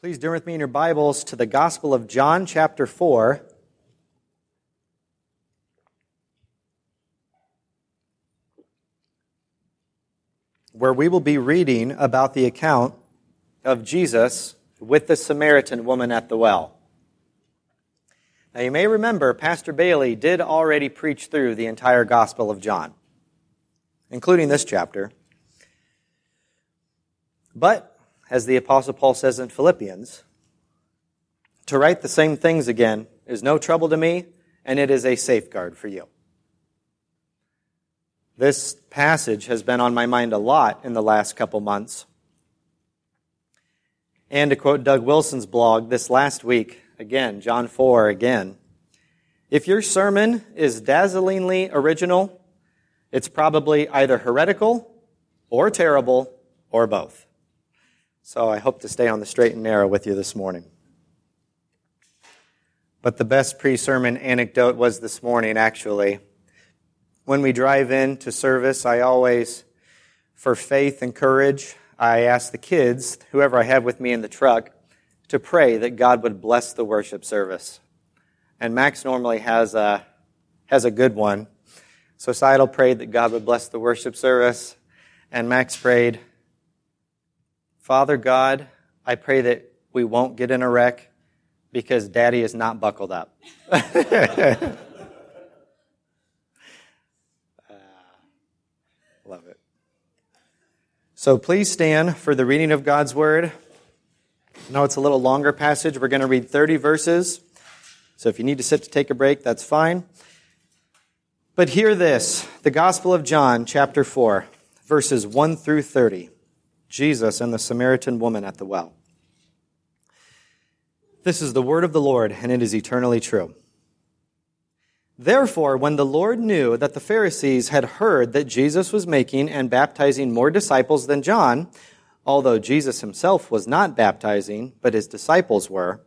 Please turn with me in your Bibles to the Gospel of John, chapter 4. Where we will be reading about the account of Jesus with the Samaritan woman at the well. Now, you may remember Pastor Bailey did already preach through the entire Gospel of John, including this chapter. But as the Apostle Paul says in Philippians, to write the same things again is no trouble to me, and it is a safeguard for you. This passage has been on my mind a lot in the last couple months. And to quote Doug Wilson's blog this last week, again, John 4 again, if your sermon is dazzlingly original, it's probably either heretical or terrible or both. So I hope to stay on the straight and narrow with you this morning. But the best pre sermon anecdote was this morning, actually. When we drive in to service, I always, for faith and courage, I ask the kids, whoever I have with me in the truck, to pray that God would bless the worship service. And Max normally has a, has a good one. So Seidel prayed that God would bless the worship service, and Max prayed, Father God, I pray that we won't get in a wreck because daddy is not buckled up. love it. So please stand for the reading of God's word. No, it's a little longer passage. We're going to read 30 verses. So if you need to sit to take a break, that's fine. But hear this the Gospel of John, chapter 4, verses 1 through 30. Jesus and the Samaritan woman at the well. This is the word of the Lord, and it is eternally true. Therefore, when the Lord knew that the Pharisees had heard that Jesus was making and baptizing more disciples than John, although Jesus himself was not baptizing, but his disciples were,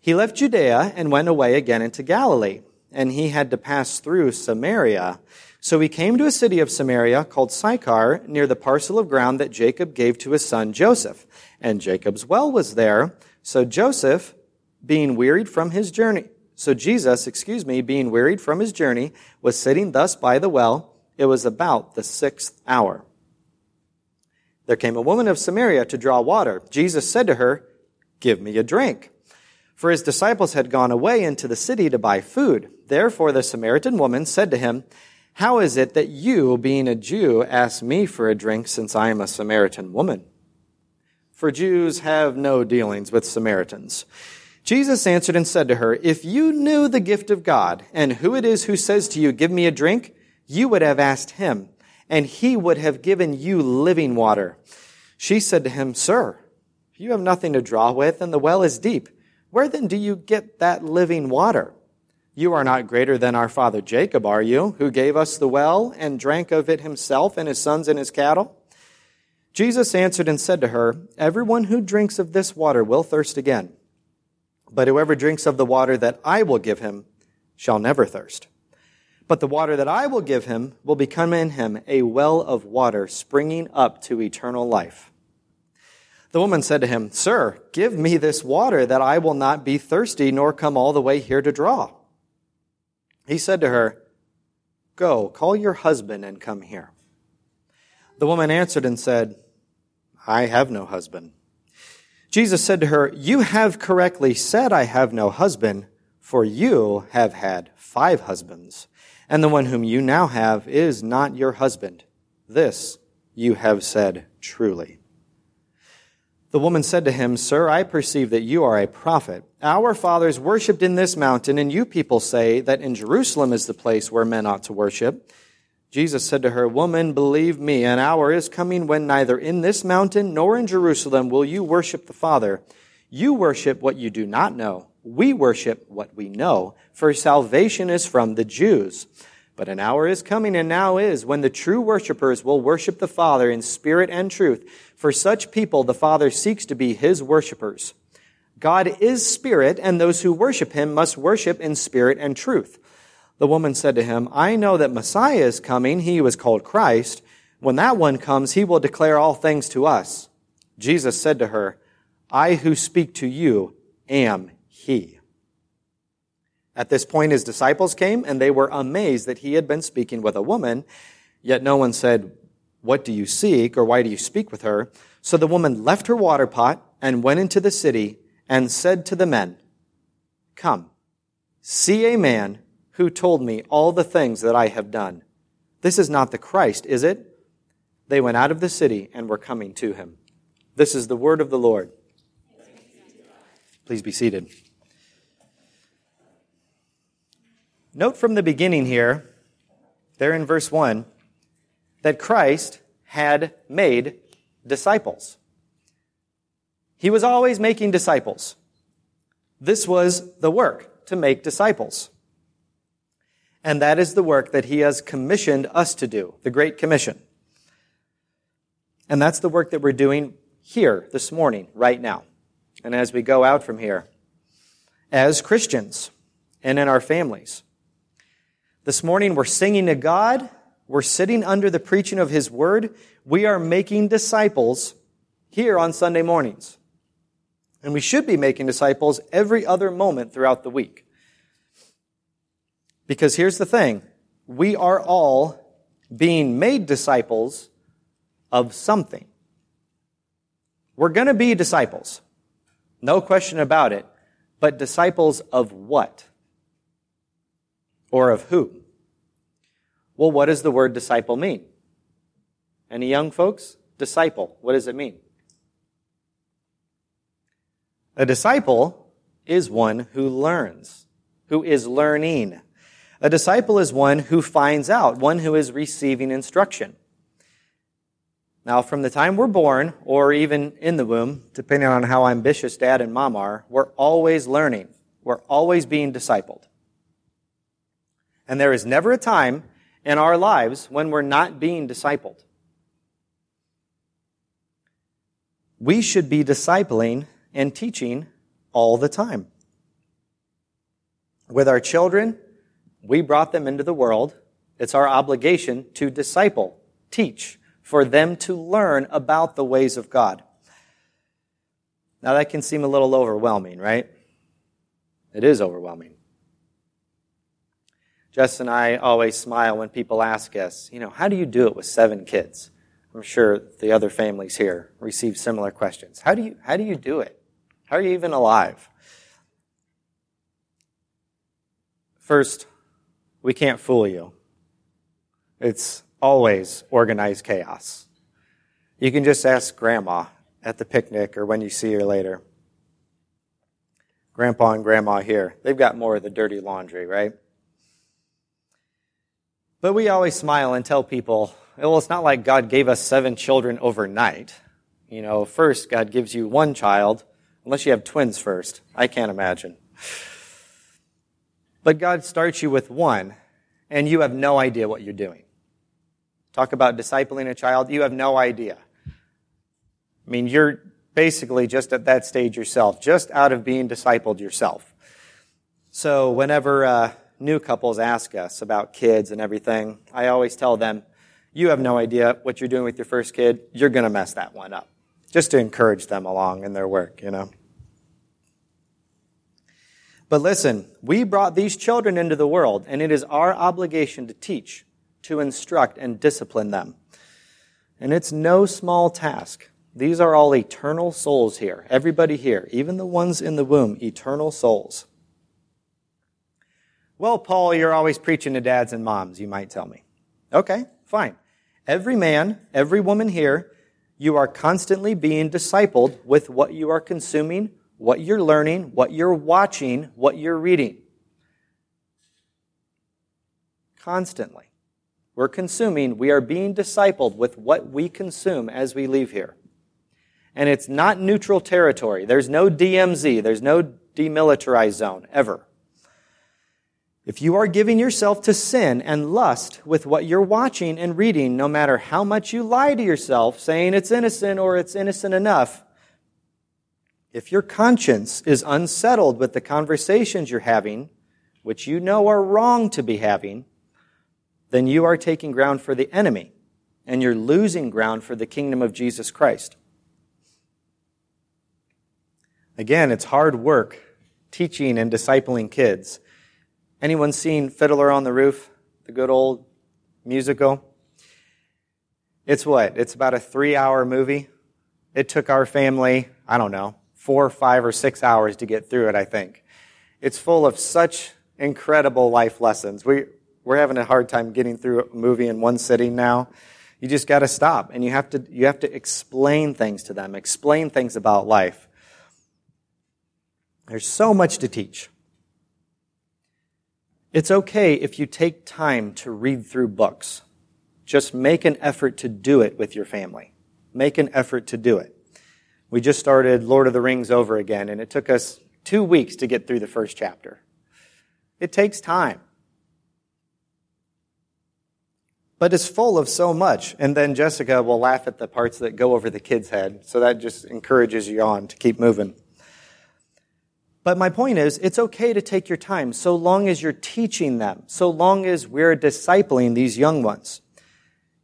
he left Judea and went away again into Galilee, and he had to pass through Samaria. So he came to a city of Samaria called Sychar, near the parcel of ground that Jacob gave to his son Joseph. And Jacob's well was there. So Joseph, being wearied from his journey, so Jesus, excuse me, being wearied from his journey, was sitting thus by the well. It was about the sixth hour. There came a woman of Samaria to draw water. Jesus said to her, Give me a drink. For his disciples had gone away into the city to buy food. Therefore the Samaritan woman said to him, how is it that you, being a Jew, ask me for a drink since I am a Samaritan woman? For Jews have no dealings with Samaritans. Jesus answered and said to her, If you knew the gift of God and who it is who says to you, Give me a drink, you would have asked him, and he would have given you living water. She said to him, Sir, you have nothing to draw with, and the well is deep. Where then do you get that living water? You are not greater than our father Jacob, are you, who gave us the well and drank of it himself and his sons and his cattle? Jesus answered and said to her, Everyone who drinks of this water will thirst again. But whoever drinks of the water that I will give him shall never thirst. But the water that I will give him will become in him a well of water springing up to eternal life. The woman said to him, Sir, give me this water that I will not be thirsty nor come all the way here to draw. He said to her, Go, call your husband and come here. The woman answered and said, I have no husband. Jesus said to her, You have correctly said, I have no husband, for you have had five husbands, and the one whom you now have is not your husband. This you have said truly. The woman said to him, Sir, I perceive that you are a prophet. Our fathers worshipped in this mountain, and you people say that in Jerusalem is the place where men ought to worship. Jesus said to her, Woman, believe me, an hour is coming when neither in this mountain nor in Jerusalem will you worship the Father. You worship what you do not know. We worship what we know, for salvation is from the Jews. But an hour is coming and now is when the true worshippers will worship the Father in spirit and truth. For such people, the Father seeks to be his worshippers. God is spirit, and those who worship him must worship in spirit and truth. The woman said to him, I know that Messiah is coming, he was called Christ. When that one comes, he will declare all things to us. Jesus said to her, I who speak to you am he. At this point, his disciples came and they were amazed that he had been speaking with a woman, yet no one said, What do you seek or why do you speak with her? So the woman left her water pot and went into the city and said to the men, Come, see a man who told me all the things that I have done. This is not the Christ, is it? They went out of the city and were coming to him. This is the word of the Lord. Please be seated. Note from the beginning here, there in verse 1, that Christ had made disciples. He was always making disciples. This was the work to make disciples. And that is the work that he has commissioned us to do, the Great Commission. And that's the work that we're doing here this morning, right now. And as we go out from here, as Christians and in our families. This morning we're singing to God. We're sitting under the preaching of His Word. We are making disciples here on Sunday mornings. And we should be making disciples every other moment throughout the week. Because here's the thing. We are all being made disciples of something. We're going to be disciples. No question about it. But disciples of what? Or of who? Well, what does the word disciple mean? Any young folks? Disciple. What does it mean? A disciple is one who learns, who is learning. A disciple is one who finds out, one who is receiving instruction. Now, from the time we're born, or even in the womb, depending on how ambitious dad and mom are, we're always learning. We're always being discipled. And there is never a time in our lives when we're not being discipled. We should be discipling and teaching all the time. With our children, we brought them into the world. It's our obligation to disciple, teach, for them to learn about the ways of God. Now that can seem a little overwhelming, right? It is overwhelming. Jess and I always smile when people ask us, you know, how do you do it with seven kids? I'm sure the other families here receive similar questions. How do you, how do you do it? How are you even alive? First, we can't fool you. It's always organized chaos. You can just ask grandma at the picnic or when you see her later. Grandpa and grandma here, they've got more of the dirty laundry, right? But we always smile and tell people, well, it's not like God gave us seven children overnight. You know, first, God gives you one child, Unless you have twins first. I can't imagine. But God starts you with one, and you have no idea what you're doing. Talk about discipling a child, you have no idea. I mean, you're basically just at that stage yourself, just out of being discipled yourself. So whenever uh, new couples ask us about kids and everything, I always tell them, you have no idea what you're doing with your first kid. You're going to mess that one up just to encourage them along in their work, you know. But listen, we brought these children into the world, and it is our obligation to teach, to instruct, and discipline them. And it's no small task. These are all eternal souls here. Everybody here, even the ones in the womb, eternal souls. Well, Paul, you're always preaching to dads and moms, you might tell me. Okay, fine. Every man, every woman here you are constantly being discipled with what you are consuming, what you're learning, what you're watching, what you're reading. Constantly. We're consuming, we are being discipled with what we consume as we leave here. And it's not neutral territory. There's no DMZ, there's no demilitarized zone, ever. If you are giving yourself to sin and lust with what you're watching and reading, no matter how much you lie to yourself, saying it's innocent or it's innocent enough, if your conscience is unsettled with the conversations you're having, which you know are wrong to be having, then you are taking ground for the enemy and you're losing ground for the kingdom of Jesus Christ. Again, it's hard work teaching and discipling kids. Anyone seen Fiddler on the Roof, the good old musical? It's what? It's about a three hour movie. It took our family, I don't know, four, five, or six hours to get through it, I think. It's full of such incredible life lessons. We, we're having a hard time getting through a movie in one sitting now. You just got to stop and you have to, you have to explain things to them, explain things about life. There's so much to teach. It's okay if you take time to read through books. Just make an effort to do it with your family. Make an effort to do it. We just started Lord of the Rings over again, and it took us two weeks to get through the first chapter. It takes time. But it's full of so much. And then Jessica will laugh at the parts that go over the kid's head. So that just encourages you on to keep moving. But my point is, it's okay to take your time so long as you're teaching them, so long as we're discipling these young ones.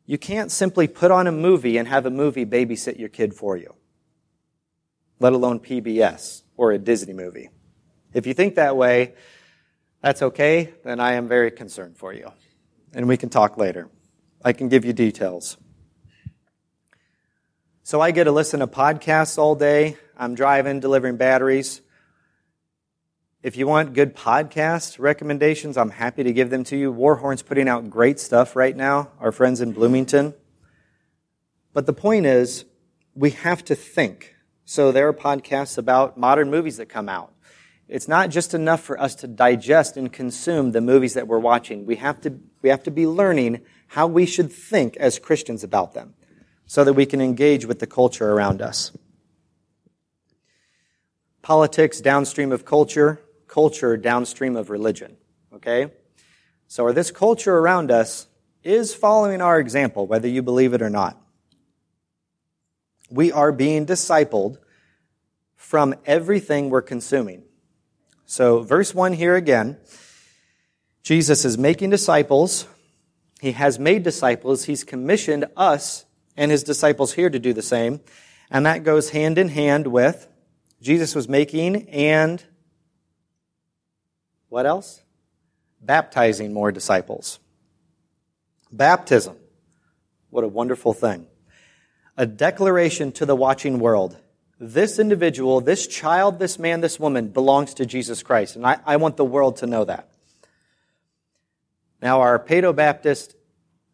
You can't simply put on a movie and have a movie babysit your kid for you, let alone PBS or a Disney movie. If you think that way, that's okay, then I am very concerned for you. And we can talk later. I can give you details. So I get to listen to podcasts all day. I'm driving, delivering batteries. If you want good podcast recommendations, I'm happy to give them to you. Warhorn's putting out great stuff right now, our friends in Bloomington. But the point is, we have to think. So there are podcasts about modern movies that come out. It's not just enough for us to digest and consume the movies that we're watching. We have to, we have to be learning how we should think as Christians about them so that we can engage with the culture around us. Politics downstream of culture, culture downstream of religion. Okay? So this culture around us is following our example, whether you believe it or not. We are being discipled from everything we're consuming. So, verse 1 here again Jesus is making disciples. He has made disciples. He's commissioned us and his disciples here to do the same. And that goes hand in hand with Jesus was making and what else? Baptizing more disciples. Baptism. What a wonderful thing. A declaration to the watching world. This individual, this child, this man, this woman belongs to Jesus Christ. And I, I want the world to know that. Now, our Paedo Baptist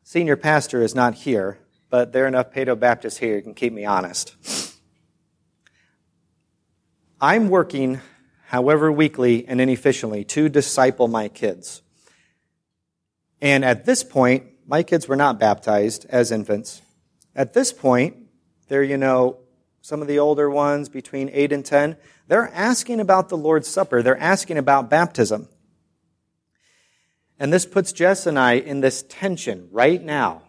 senior pastor is not here, but there are enough Paedo Baptists here who can keep me honest. I'm working however weakly and inefficiently, to disciple my kids. And at this point, my kids were not baptized as infants. At this point, they're, you know, some of the older ones between 8 and 10, they're asking about the Lord's Supper. They're asking about baptism. And this puts Jess and I in this tension right now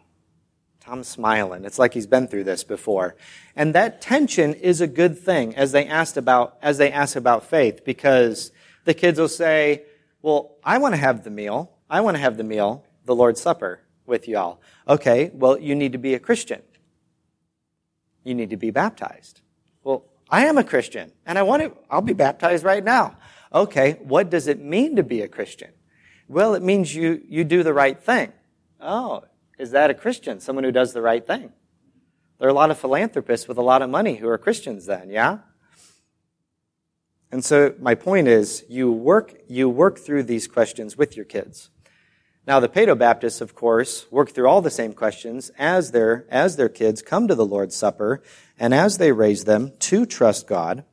Tom's smiling. It's like he's been through this before. And that tension is a good thing as they asked about, as they ask about faith, because the kids will say, well, I want to have the meal. I want to have the meal, the Lord's Supper with y'all. Okay, well, you need to be a Christian. You need to be baptized. Well, I am a Christian and I want to, I'll be baptized right now. Okay, what does it mean to be a Christian? Well, it means you, you do the right thing. Oh, is that a Christian? Someone who does the right thing? There are a lot of philanthropists with a lot of money who are Christians then, yeah? And so my point is you work, you work through these questions with your kids. Now the Paedo Baptists, of course, work through all the same questions as their, as their kids come to the Lord's Supper and as they raise them to trust God.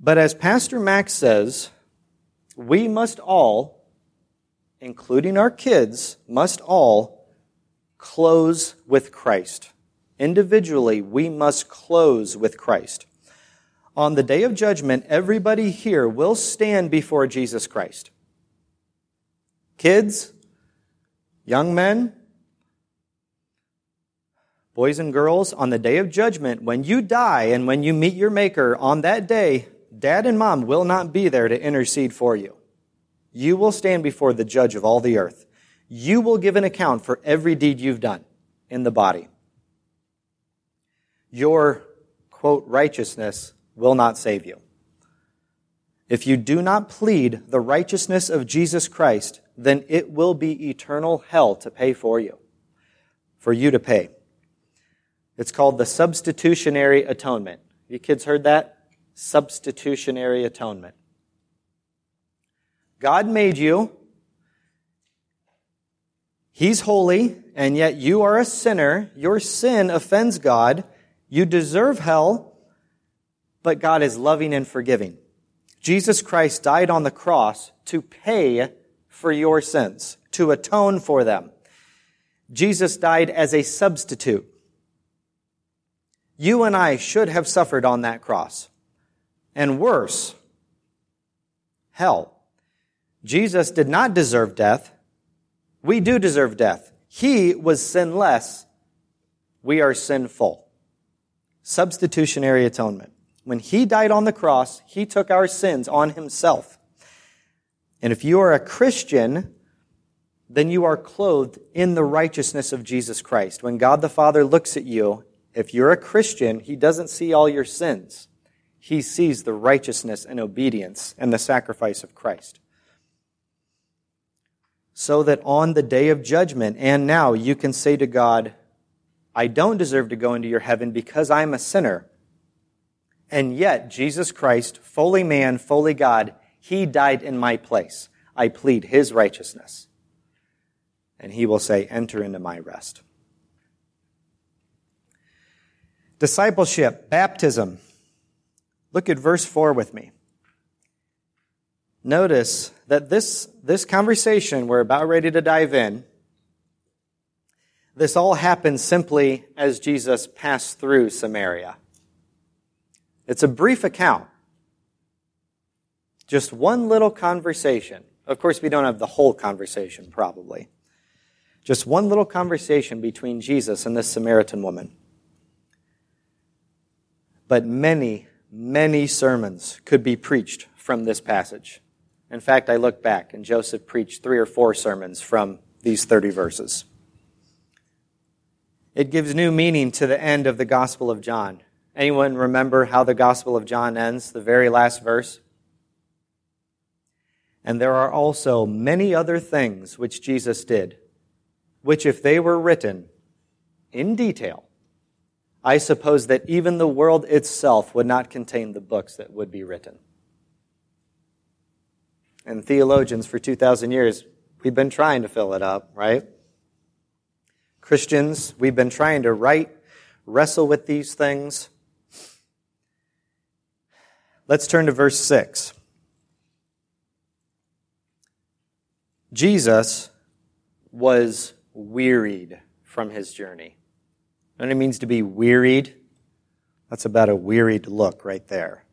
But as Pastor Max says, we must all, including our kids, must all close with Christ. Individually, we must close with Christ. On the day of judgment, everybody here will stand before Jesus Christ. Kids, young men, boys and girls, on the day of judgment, when you die and when you meet your Maker, on that day, Dad and mom will not be there to intercede for you. You will stand before the judge of all the earth. You will give an account for every deed you've done in the body. your, quote, righteousness will not save you. If you do not plead the righteousness of Jesus Christ, then it will be eternal hell to pay for you, for you to pay. It's called the substitutionary atonement. You kids heard that? Substitutionary atonement. God made you. He's holy, and yet you are a sinner. Your sin offends God. You deserve hell, but God is loving and forgiving. Jesus Christ died on the cross to pay for your sins, to atone for them. Jesus died as a substitute. You and I should have suffered on that cross. And worse, hell. Jesus did not deserve death. We do deserve death. He was sinless. We are sinful. Substitutionary atonement. When he died on the cross, he took our sins on himself. And if you are a Christian, then you are clothed in the righteousness of Jesus Christ. When God the Father looks at you, if you're a Christian, he doesn't see all your sins. He sees the righteousness and obedience and the sacrifice of Christ. So that on the day of judgment and now you can say to God, I don't deserve to go into your heaven because I'm a sinner. And yet, Jesus Christ, fully man, fully God, he died in my place. I plead his righteousness. And he will say, Enter into my rest. Discipleship, baptism. Look at verse 4 with me. Notice that this, this conversation we're about ready to dive in, this all happened simply as Jesus passed through Samaria. It's a brief account. Just one little conversation. Of course, we don't have the whole conversation, probably. Just one little conversation between Jesus and this Samaritan woman. But many, many sermons could be preached from this passage. In fact, I look back, and Joseph preached three or four sermons from these 30 verses. It gives new meaning to the end of the Gospel of John. Anyone remember how the Gospel of John ends, the very last verse? And there are also many other things which Jesus did, which if they were written in detail, I suppose that even the world itself would not contain the books that would be written. And theologians for 2,000 years, we've been trying to fill it up, right? Christians, we've been trying to write, wrestle with these things. Let's turn to verse 6. Jesus was wearied from his journey. And it means to be wearied. That's about a wearied look right there.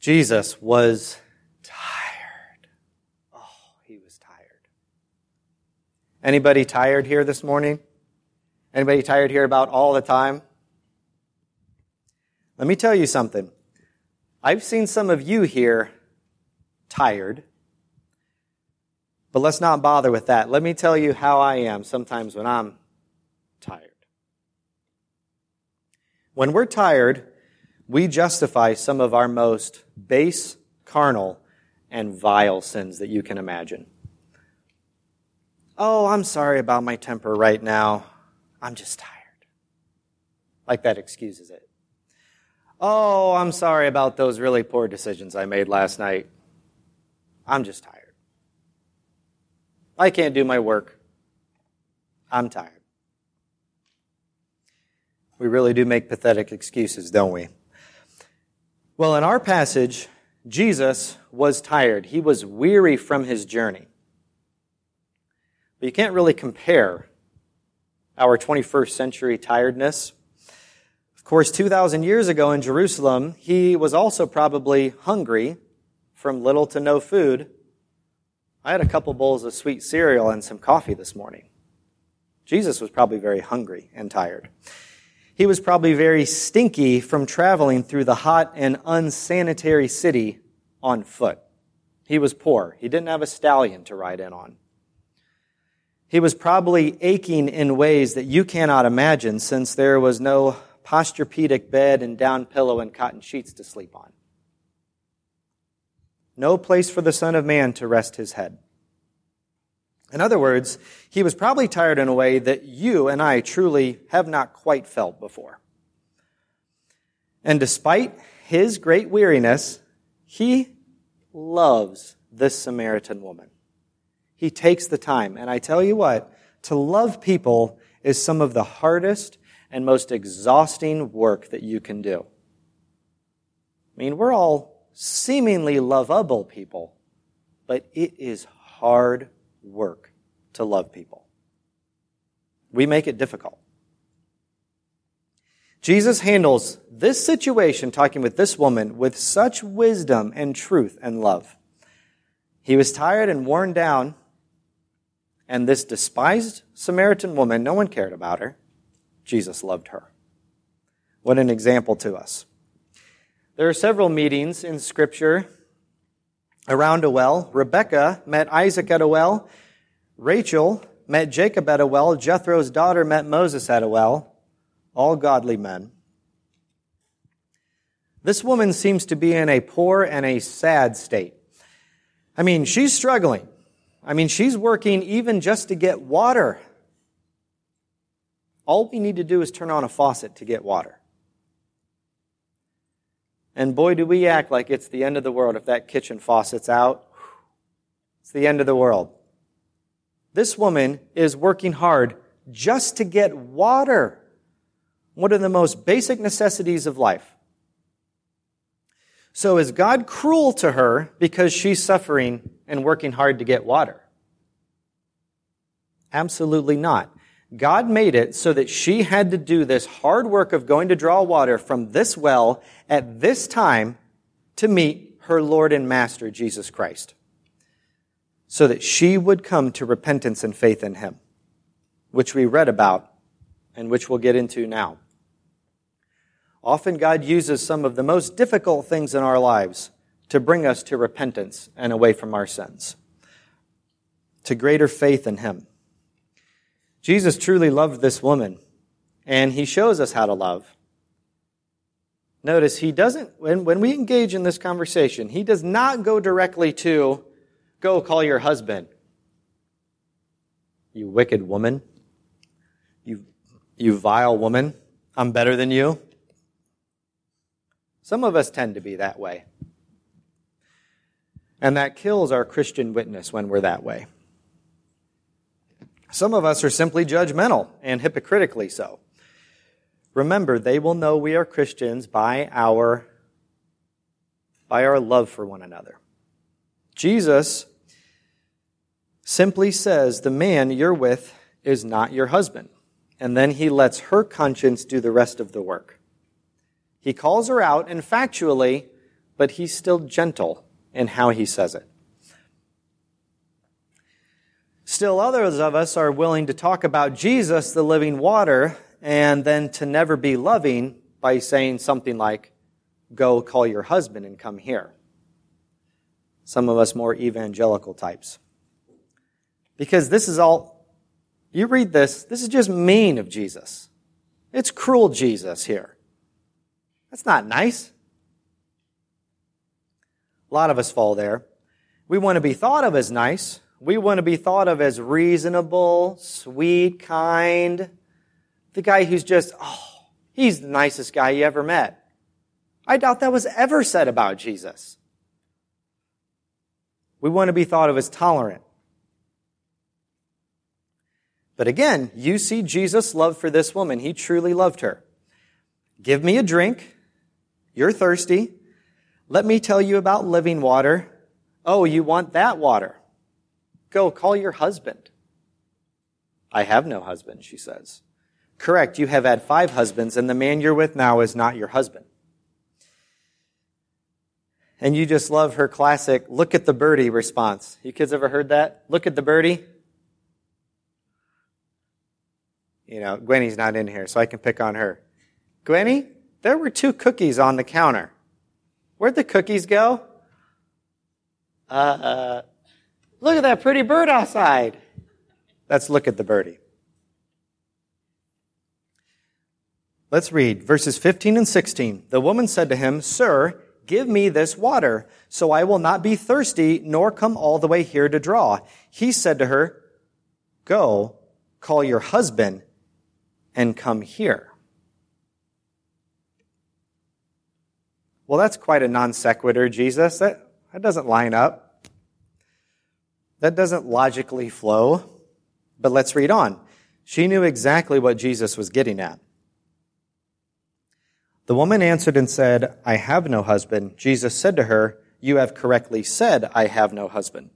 Jesus was tired. Oh, he was tired. Anybody tired here this morning? Anybody tired here about all the time? Let me tell you something. I've seen some of you here tired, but let's not bother with that. Let me tell you how I am sometimes when I'm tired. When we're tired, we justify some of our most base, carnal, and vile sins that you can imagine. Oh, I'm sorry about my temper right now. I'm just tired. Like that excuses it. Oh, I'm sorry about those really poor decisions I made last night. I'm just tired. I can't do my work. I'm tired. We really do make pathetic excuses, don't we? Well, in our passage, Jesus was tired. He was weary from his journey. But you can't really compare our 21st century tiredness of course, 2,000 years ago in Jerusalem, he was also probably hungry from little to no food. I had a couple bowls of sweet cereal and some coffee this morning. Jesus was probably very hungry and tired. He was probably very stinky from traveling through the hot and unsanitary city on foot. He was poor. He didn't have a stallion to ride in on. He was probably aching in ways that you cannot imagine since there was no Posturepedic bed and down pillow and cotton sheets to sleep on. No place for the Son of Man to rest his head. In other words, he was probably tired in a way that you and I truly have not quite felt before. And despite his great weariness, he loves this Samaritan woman. He takes the time. And I tell you what, to love people is some of the hardest and most exhausting work that you can do. I mean, we're all seemingly lovable people, but it is hard work to love people. We make it difficult. Jesus handles this situation, talking with this woman, with such wisdom and truth and love. He was tired and worn down, and this despised Samaritan woman, no one cared about her. Jesus loved her. What an example to us. There are several meetings in Scripture around a well. Rebecca met Isaac at a well. Rachel met Jacob at a well. Jethro's daughter met Moses at a well all godly men. This woman seems to be in a poor and a sad state. I mean, she's struggling. I mean, she's working even just to get water. All we need to do is turn on a faucet to get water. And boy, do we act like it's the end of the world if that kitchen faucet's out. It's the end of the world. This woman is working hard just to get water one of the most basic necessities of life. So is God cruel to her because she's suffering and working hard to get water? Absolutely not. God made it so that she had to do this hard work of going to draw water from this well at this time to meet her Lord and Master, Jesus Christ. So that she would come to repentance and faith in Him, which we read about and which we'll get into now. Often God uses some of the most difficult things in our lives to bring us to repentance and away from our sins, to greater faith in Him. Jesus truly loved this woman, and He shows us how to love. Notice He doesn't, when, when we engage in this conversation, He does not go directly to, go call your husband. You wicked woman. You, you vile woman. I'm better than you. Some of us tend to be that way. And that kills our Christian witness when we're that way. Some of us are simply judgmental and hypocritically so. Remember, they will know we are Christians by our, by our love for one another. Jesus simply says, The man you're with is not your husband. And then he lets her conscience do the rest of the work. He calls her out and factually, but he's still gentle in how he says it. Still, others of us are willing to talk about Jesus, the living water, and then to never be loving by saying something like, Go call your husband and come here. Some of us more evangelical types. Because this is all, you read this, this is just mean of Jesus. It's cruel Jesus here. That's not nice. A lot of us fall there. We want to be thought of as nice. We want to be thought of as reasonable, sweet, kind. The guy who's just, oh, he's the nicest guy you ever met. I doubt that was ever said about Jesus. We want to be thought of as tolerant. But again, you see Jesus' love for this woman. He truly loved her. Give me a drink you're thirsty. Let me tell you about living water. Oh, you want that water? Go call your husband. I have no husband, she says. Correct, you have had five husbands, and the man you're with now is not your husband. And you just love her classic, look at the birdie response. You kids ever heard that? Look at the birdie. You know, Gwenny's not in here, so I can pick on her. Gwenny, there were two cookies on the counter. Where'd the cookies go? Uh, uh, look at that pretty bird outside. Let's look at the birdie. Let's read verses 15 and 16. The woman said to him, Sir, give me this water, so I will not be thirsty, nor come all the way here to draw. He said to her, Go, call your husband, and come here. Well, that's quite a non sequitur, Jesus. That, that doesn't line up. That doesn't logically flow. But let's read on. She knew exactly what Jesus was getting at. The woman answered and said, I have no husband. Jesus said to her, You have correctly said, I have no husband.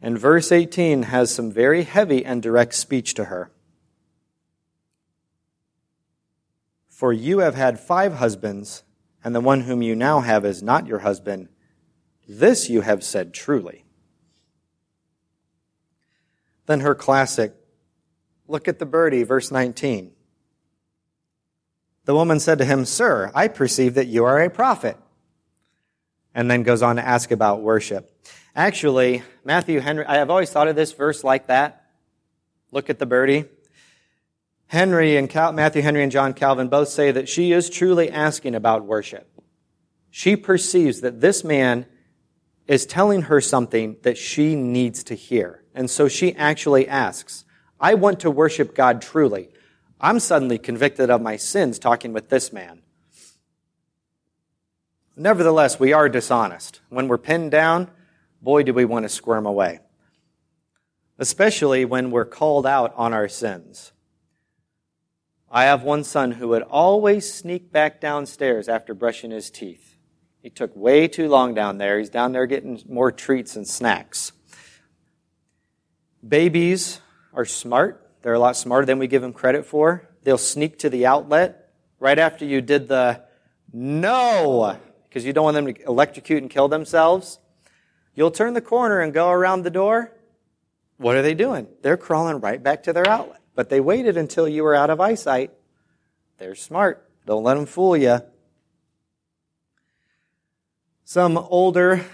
And verse 18 has some very heavy and direct speech to her. For you have had five husbands, and the one whom you now have is not your husband. This you have said truly. Then her classic, look at the birdie, verse 19. The woman said to him, Sir, I perceive that you are a prophet. And then goes on to ask about worship. Actually, Matthew Henry, I have always thought of this verse like that. Look at the birdie. Henry and Cal, Matthew Henry and John Calvin both say that she is truly asking about worship. She perceives that this man is telling her something that she needs to hear. And so she actually asks, I want to worship God truly. I'm suddenly convicted of my sins talking with this man. Nevertheless, we are dishonest. When we're pinned down, boy, do we want to squirm away. Especially when we're called out on our sins. I have one son who would always sneak back downstairs after brushing his teeth. He took way too long down there. He's down there getting more treats and snacks. Babies are smart. They're a lot smarter than we give them credit for. They'll sneak to the outlet right after you did the no, because you don't want them to electrocute and kill themselves. You'll turn the corner and go around the door. What are they doing? They're crawling right back to their outlet. But they waited until you were out of eyesight. They're smart. Don't let them fool you. Some older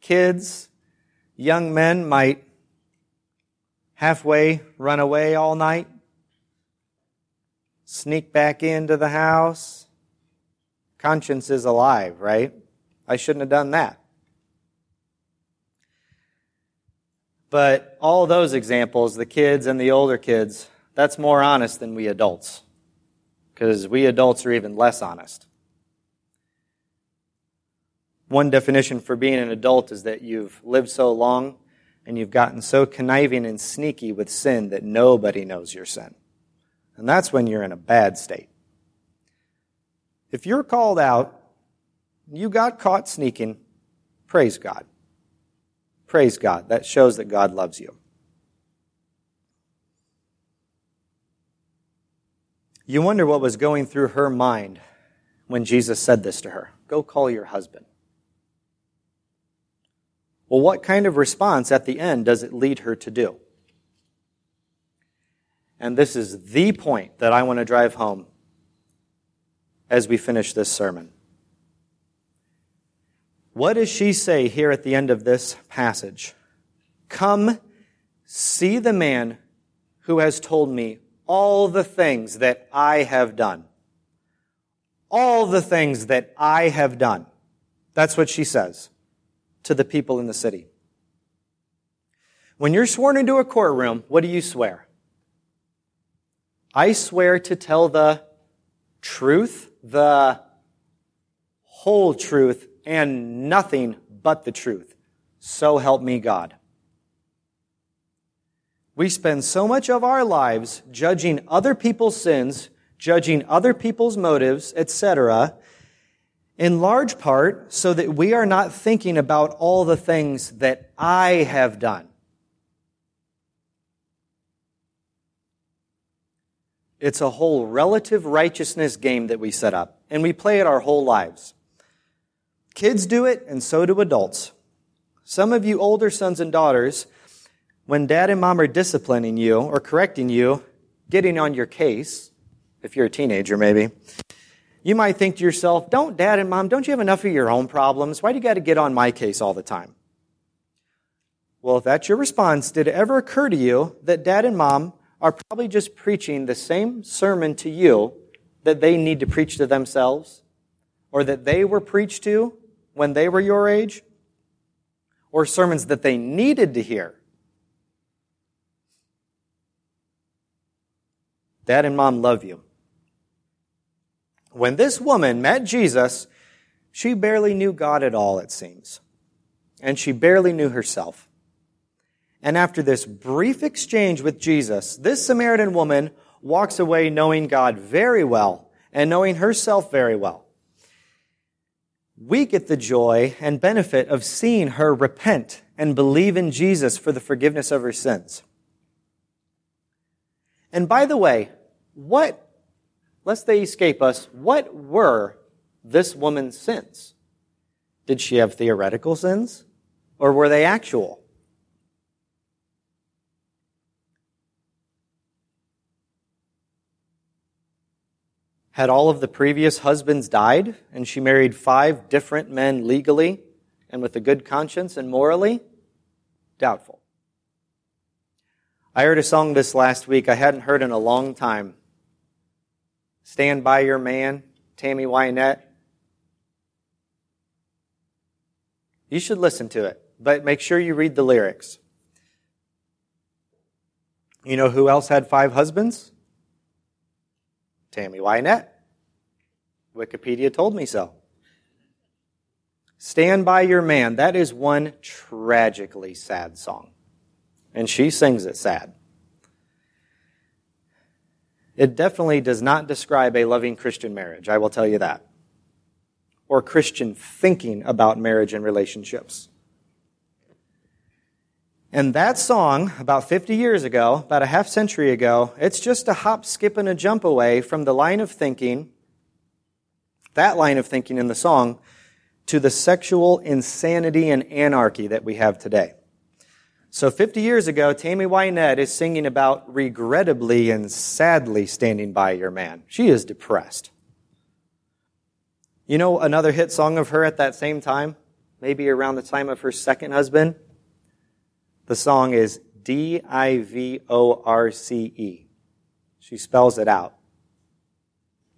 kids, young men might halfway run away all night, sneak back into the house. Conscience is alive, right? I shouldn't have done that. But all those examples, the kids and the older kids, that's more honest than we adults. Because we adults are even less honest. One definition for being an adult is that you've lived so long and you've gotten so conniving and sneaky with sin that nobody knows your sin. And that's when you're in a bad state. If you're called out, you got caught sneaking, praise God. Praise God. That shows that God loves you. You wonder what was going through her mind when Jesus said this to her. Go call your husband. Well, what kind of response at the end does it lead her to do? And this is the point that I want to drive home as we finish this sermon. What does she say here at the end of this passage? Come, see the man who has told me all the things that I have done. All the things that I have done. That's what she says to the people in the city. When you're sworn into a courtroom, what do you swear? I swear to tell the truth, the whole truth, and nothing but the truth. So help me God. We spend so much of our lives judging other people's sins, judging other people's motives, etc., in large part so that we are not thinking about all the things that I have done. It's a whole relative righteousness game that we set up, and we play it our whole lives. Kids do it, and so do adults. Some of you older sons and daughters, when dad and mom are disciplining you or correcting you, getting on your case, if you're a teenager maybe, you might think to yourself, don't dad and mom, don't you have enough of your own problems? Why do you got to get on my case all the time? Well, if that's your response, did it ever occur to you that dad and mom are probably just preaching the same sermon to you that they need to preach to themselves? Or that they were preached to when they were your age? Or sermons that they needed to hear? Dad and mom love you. When this woman met Jesus, she barely knew God at all, it seems. And she barely knew herself. And after this brief exchange with Jesus, this Samaritan woman walks away knowing God very well and knowing herself very well. We get the joy and benefit of seeing her repent and believe in Jesus for the forgiveness of her sins. And by the way, what, lest they escape us, what were this woman's sins? Did she have theoretical sins or were they actual? Had all of the previous husbands died and she married five different men legally and with a good conscience and morally? Doubtful. I heard a song this last week I hadn't heard in a long time. Stand by your man, Tammy Wynette. You should listen to it, but make sure you read the lyrics. You know who else had five husbands? Tammy Wynette. Wikipedia told me so. Stand by your man. That is one tragically sad song. And she sings it sad. It definitely does not describe a loving Christian marriage, I will tell you that. Or Christian thinking about marriage and relationships. And that song, about 50 years ago, about a half century ago, it's just a hop, skip, and a jump away from the line of thinking, that line of thinking in the song, to the sexual insanity and anarchy that we have today. So 50 years ago, Tammy Wynette is singing about regrettably and sadly standing by your man. She is depressed. You know another hit song of her at that same time? Maybe around the time of her second husband? The song is D I V O R C E. She spells it out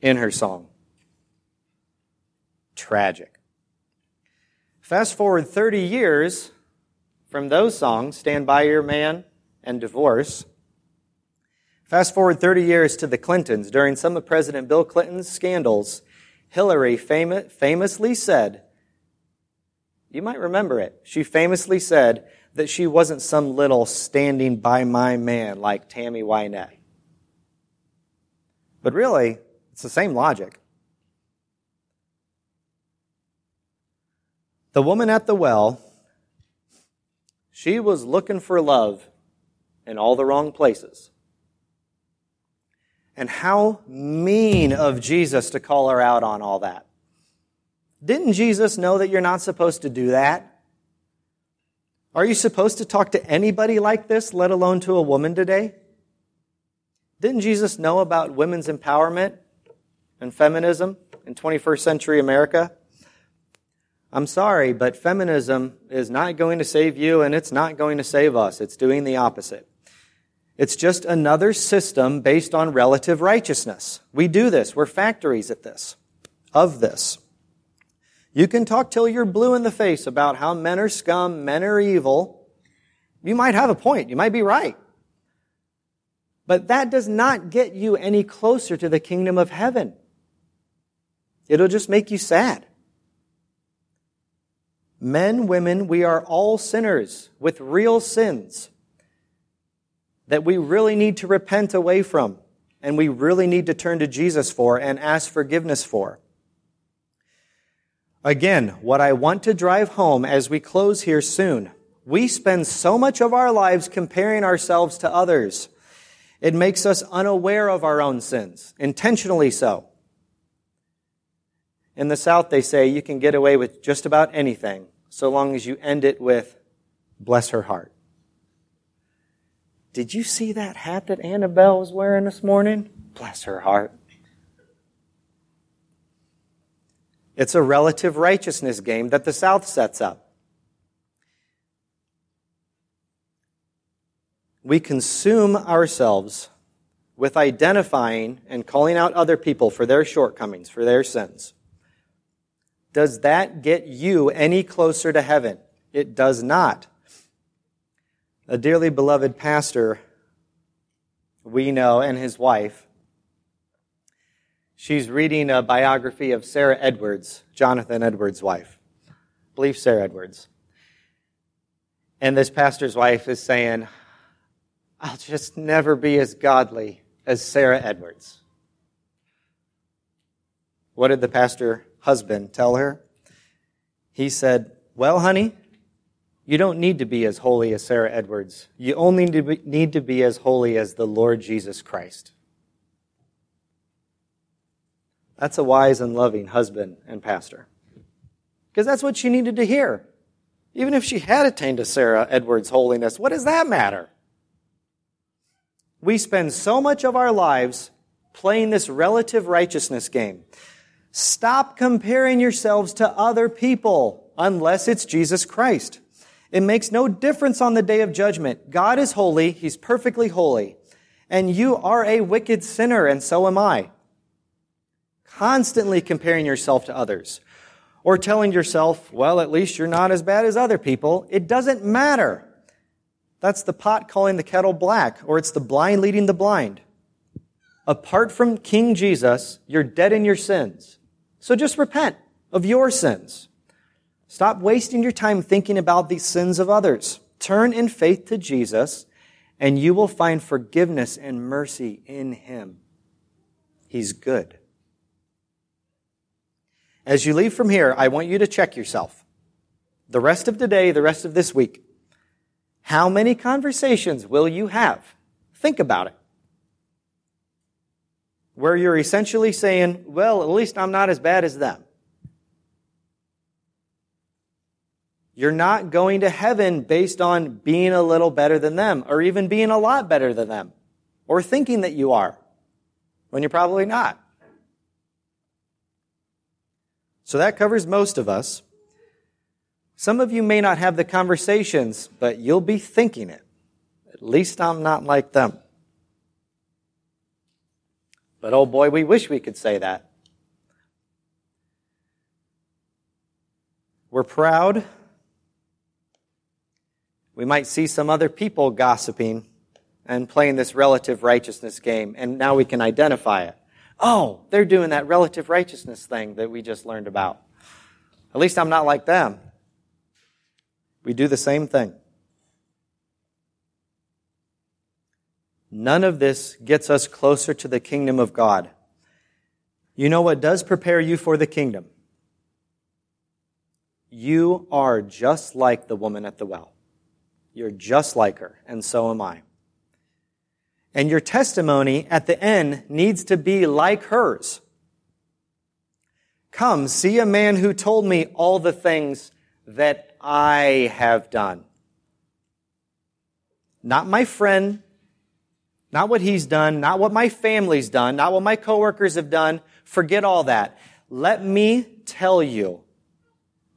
in her song. Tragic. Fast forward 30 years from those songs, Stand By Your Man and Divorce. Fast forward 30 years to the Clintons. During some of President Bill Clinton's scandals, Hillary famously said, you might remember it. She famously said, that she wasn't some little standing by my man like Tammy Wynette. But really, it's the same logic. The woman at the well, she was looking for love in all the wrong places. And how mean of Jesus to call her out on all that. Didn't Jesus know that you're not supposed to do that? Are you supposed to talk to anybody like this, let alone to a woman today? Didn't Jesus know about women's empowerment and feminism in 21st century America? I'm sorry, but feminism is not going to save you and it's not going to save us. It's doing the opposite. It's just another system based on relative righteousness. We do this. We're factories at this, of this. You can talk till you're blue in the face about how men are scum, men are evil. You might have a point. You might be right. But that does not get you any closer to the kingdom of heaven. It'll just make you sad. Men, women, we are all sinners with real sins that we really need to repent away from and we really need to turn to Jesus for and ask forgiveness for. Again, what I want to drive home as we close here soon, we spend so much of our lives comparing ourselves to others. It makes us unaware of our own sins, intentionally so. In the South, they say you can get away with just about anything so long as you end it with, bless her heart. Did you see that hat that Annabelle was wearing this morning? Bless her heart. It's a relative righteousness game that the South sets up. we consume ourselves with identifying and calling out other people for their shortcomings, for their sins. Does that get you any closer to heaven? It does not. A dearly beloved pastor we know and his wife, she's reading a biography of Sarah Edwards, Jonathan Edwards' wife. I believe Sarah Edwards. And this pastor's wife is saying, I'll just never be as godly as Sarah Edwards. What did the pastor husband tell her? He said, Well, honey, you don't need to be as holy as Sarah Edwards. You only need to be as holy as the Lord Jesus Christ. That's a wise and loving husband and pastor. Because that's what she needed to hear. Even if she had attained to Sarah Edwards' holiness, what does that matter? We spend so much of our lives playing this relative righteousness game. Stop comparing yourselves to other people unless it's Jesus Christ. It makes no difference on the day of judgment. God is holy. He's perfectly holy. And you are a wicked sinner, and so am I. Constantly comparing yourself to others. Or telling yourself, well, at least you're not as bad as other people. It doesn't matter. That's the pot calling the kettle black, or it's the blind leading the blind. Apart from King Jesus, you're dead in your sins. So just repent of your sins. Stop wasting your time thinking about the sins of others. Turn in faith to Jesus, and you will find forgiveness and mercy in Him. He's good. As you leave from here, I want you to check yourself. The rest of today, the rest of this week. How many conversations will you have? Think about it. Where you're essentially saying, well, at least I'm not as bad as them. You're not going to heaven based on being a little better than them, or even being a lot better than them, or thinking that you are, when you're probably not. So that covers most of us. Some of you may not have the conversations, but you'll be thinking it. At least I'm not like them. But oh boy, we wish we could say that. We're proud. We might see some other people gossiping and playing this relative righteousness game, and now we can identify it. Oh, they're doing that relative righteousness thing that we just learned about. At least I'm not like them. We do the same thing. None of this gets us closer to the kingdom of God. You know what does prepare you for the kingdom? You are just like the woman at the well. You're just like her, and so am I. And your testimony at the end needs to be like hers. Come, see a man who told me all the things that I have done. Not my friend, not what he's done, not what my family's done, not what my coworkers have done. Forget all that. Let me tell you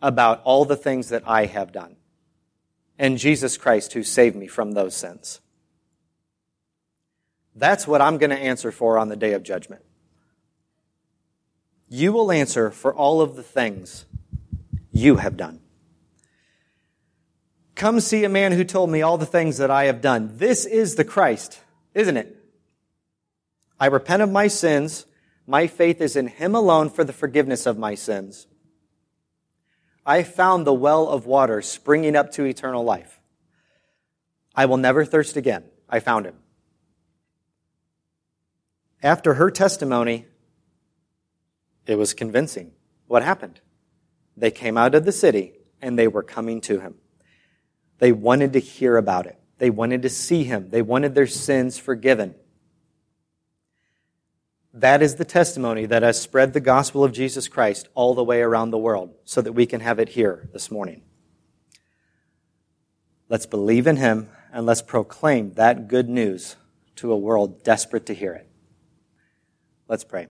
about all the things that I have done and Jesus Christ who saved me from those sins. That's what I'm going to answer for on the day of judgment. You will answer for all of the things you have done. Come see a man who told me all the things that I have done. This is the Christ, isn't it? I repent of my sins. My faith is in him alone for the forgiveness of my sins. I found the well of water springing up to eternal life. I will never thirst again. I found him. After her testimony, it was convincing. What happened? They came out of the city and they were coming to him. They wanted to hear about it. They wanted to see him. They wanted their sins forgiven. That is the testimony that has spread the gospel of Jesus Christ all the way around the world so that we can have it here this morning. Let's believe in him and let's proclaim that good news to a world desperate to hear it. Let's pray.